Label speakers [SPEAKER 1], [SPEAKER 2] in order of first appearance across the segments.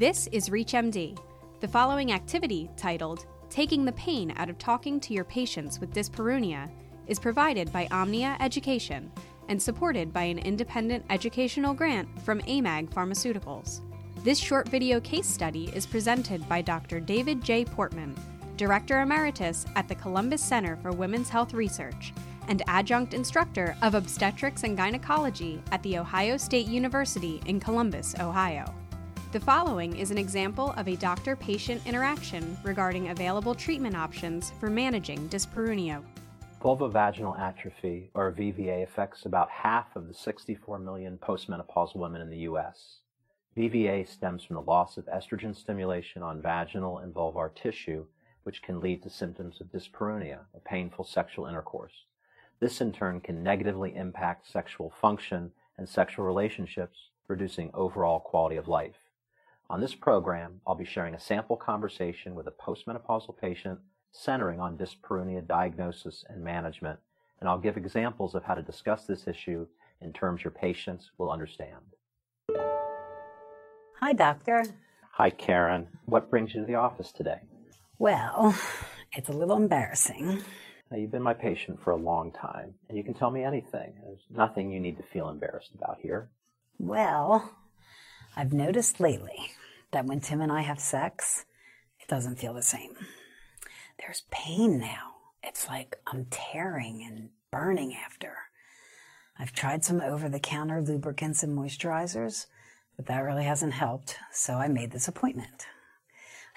[SPEAKER 1] This is ReachMD. The following activity, titled Taking the Pain Out of Talking to Your Patients with Dyspareunia, is provided by Omnia Education and supported by an independent educational grant from AMAG Pharmaceuticals. This short video case study is presented by Dr. David J. Portman, Director Emeritus at the Columbus Center for Women's Health Research and adjunct instructor of obstetrics and gynecology at The Ohio State University in Columbus, Ohio. The following is an example of a doctor patient interaction regarding available treatment options for managing dyspareunia.
[SPEAKER 2] Vulvovaginal atrophy, or VVA, affects about half of the 64 million postmenopausal women in the U.S. VVA stems from the loss of estrogen stimulation on vaginal and vulvar tissue, which can lead to symptoms of dyspareunia, or painful sexual intercourse. This in turn can negatively impact sexual function and sexual relationships, reducing overall quality of life. On this program, I'll be sharing a sample conversation with a postmenopausal patient centering on dyspareunia diagnosis and management, and I'll give examples of how to discuss this issue in terms your patients will understand.
[SPEAKER 3] Hi, doctor.
[SPEAKER 2] Hi, Karen. What brings you to the office today?
[SPEAKER 3] Well, it's a little embarrassing.
[SPEAKER 2] Now, you've been my patient for a long time, and you can tell me anything. There's nothing you need to feel embarrassed about here.
[SPEAKER 3] Well, I've noticed lately that when Tim and I have sex, it doesn't feel the same. There's pain now. It's like I'm tearing and burning after. I've tried some over the counter lubricants and moisturizers, but that really hasn't helped, so I made this appointment.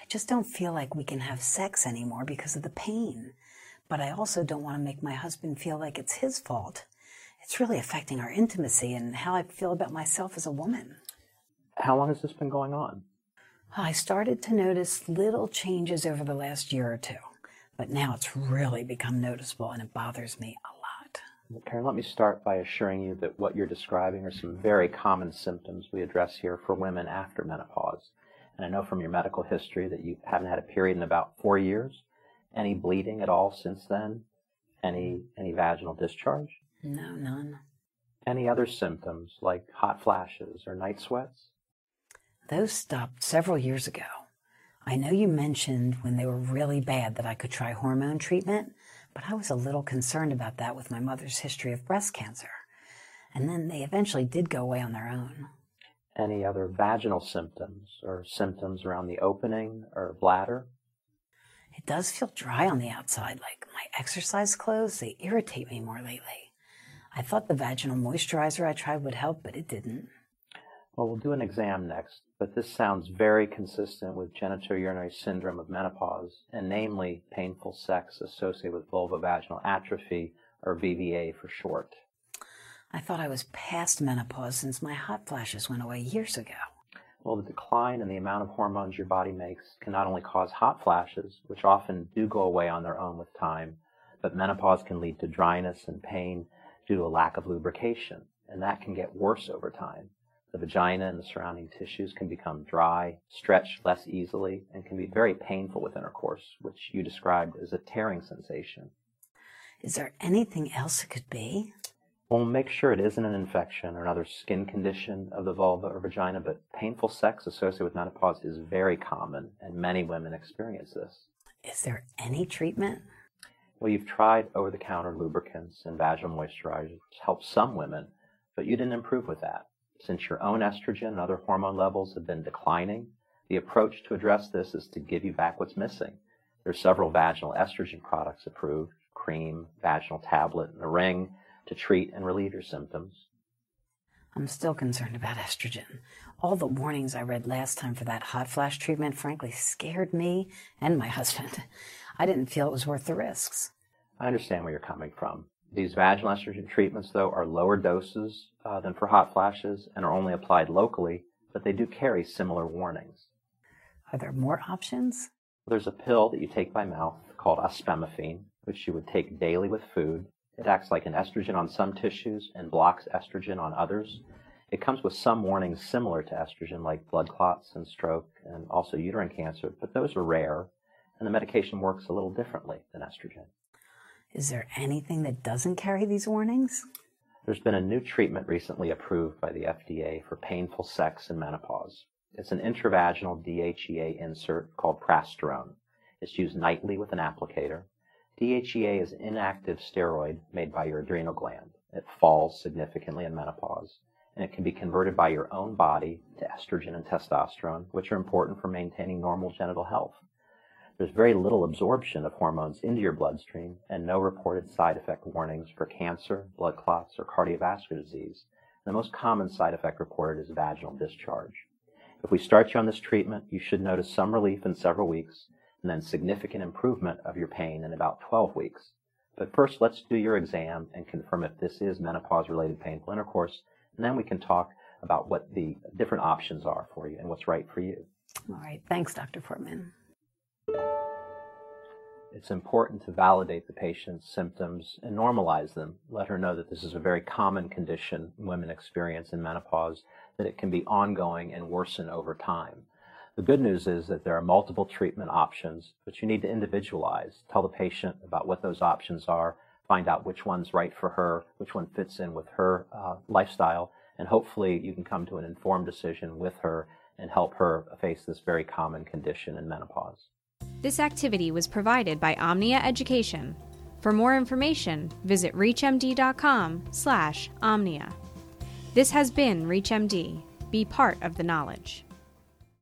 [SPEAKER 3] I just don't feel like we can have sex anymore because of the pain, but I also don't want to make my husband feel like it's his fault. It's really affecting our intimacy and how I feel about myself as a woman.
[SPEAKER 2] How long has this been going on?
[SPEAKER 3] I started to notice little changes over the last year or two, but now it's really become noticeable and it bothers me a lot.
[SPEAKER 2] Well, Karen, let me start by assuring you that what you're describing are some very common symptoms we address here for women after menopause. And I know from your medical history that you haven't had a period in about four years. Any bleeding at all since then? Any any vaginal discharge?
[SPEAKER 3] No, none.
[SPEAKER 2] Any other symptoms like hot flashes or night sweats?
[SPEAKER 3] Those stopped several years ago. I know you mentioned when they were really bad that I could try hormone treatment, but I was a little concerned about that with my mother's history of breast cancer. And then they eventually did go away on their own.
[SPEAKER 2] Any other vaginal symptoms or symptoms around the opening or bladder?
[SPEAKER 3] It does feel dry on the outside, like my exercise clothes, they irritate me more lately. I thought the vaginal moisturizer I tried would help, but it didn't.
[SPEAKER 2] Well, we'll do an exam next, but this sounds very consistent with genitourinary syndrome of menopause, and namely painful sex associated with vulvovaginal atrophy, or VVA for short.
[SPEAKER 3] I thought I was past menopause since my hot flashes went away years ago.
[SPEAKER 2] Well, the decline in the amount of hormones your body makes can not only cause hot flashes, which often do go away on their own with time, but menopause can lead to dryness and pain due to a lack of lubrication, and that can get worse over time. The vagina and the surrounding tissues can become dry, stretch less easily, and can be very painful with intercourse, which you described as a tearing sensation.
[SPEAKER 3] Is there anything else it could be?
[SPEAKER 2] Well, make sure it isn't an infection or another skin condition of the vulva or vagina, but painful sex associated with menopause is very common, and many women experience this.
[SPEAKER 3] Is there any treatment?
[SPEAKER 2] Well, you've tried over the counter lubricants and vaginal moisturizers, which help some women, but you didn't improve with that. Since your own estrogen and other hormone levels have been declining, the approach to address this is to give you back what's missing. There are several vaginal estrogen products approved, cream, vaginal tablet, and a ring to treat and relieve your symptoms.
[SPEAKER 3] I'm still concerned about estrogen. All the warnings I read last time for that hot flash treatment frankly scared me and my husband. I didn't feel it was worth the risks.
[SPEAKER 2] I understand where you're coming from. These vaginal estrogen treatments, though, are lower doses uh, than for hot flashes and are only applied locally, but they do carry similar warnings.
[SPEAKER 3] Are there more options?
[SPEAKER 2] There's a pill that you take by mouth called ospemifene, which you would take daily with food. It acts like an estrogen on some tissues and blocks estrogen on others. It comes with some warnings similar to estrogen, like blood clots and stroke and also uterine cancer, but those are rare, and the medication works a little differently than estrogen.
[SPEAKER 3] Is there anything that doesn't carry these warnings?
[SPEAKER 2] There's been a new treatment recently approved by the FDA for painful sex and menopause. It's an intravaginal DHEA insert called prasterone. It's used nightly with an applicator. DHEA is an inactive steroid made by your adrenal gland. It falls significantly in menopause, and it can be converted by your own body to estrogen and testosterone, which are important for maintaining normal genital health. There's very little absorption of hormones into your bloodstream and no reported side effect warnings for cancer, blood clots, or cardiovascular disease. The most common side effect reported is vaginal discharge. If we start you on this treatment, you should notice some relief in several weeks and then significant improvement of your pain in about 12 weeks. But first, let's do your exam and confirm if this is menopause related painful intercourse, and then we can talk about what the different options are for you and what's right for you.
[SPEAKER 3] All right. Thanks, Dr. Portman
[SPEAKER 2] it's important to validate the patient's symptoms and normalize them. Let her know that this is a very common condition women experience in menopause, that it can be ongoing and worsen over time. The good news is that there are multiple treatment options, but you need to individualize. Tell the patient about what those options are, find out which one's right for her, which one fits in with her uh, lifestyle, and hopefully you can come to an informed decision with her and help her face this very common condition in menopause.
[SPEAKER 1] This activity was provided by Omnia Education. For more information, visit reachmd.com/omnia. This has been ReachMD. Be part of the knowledge.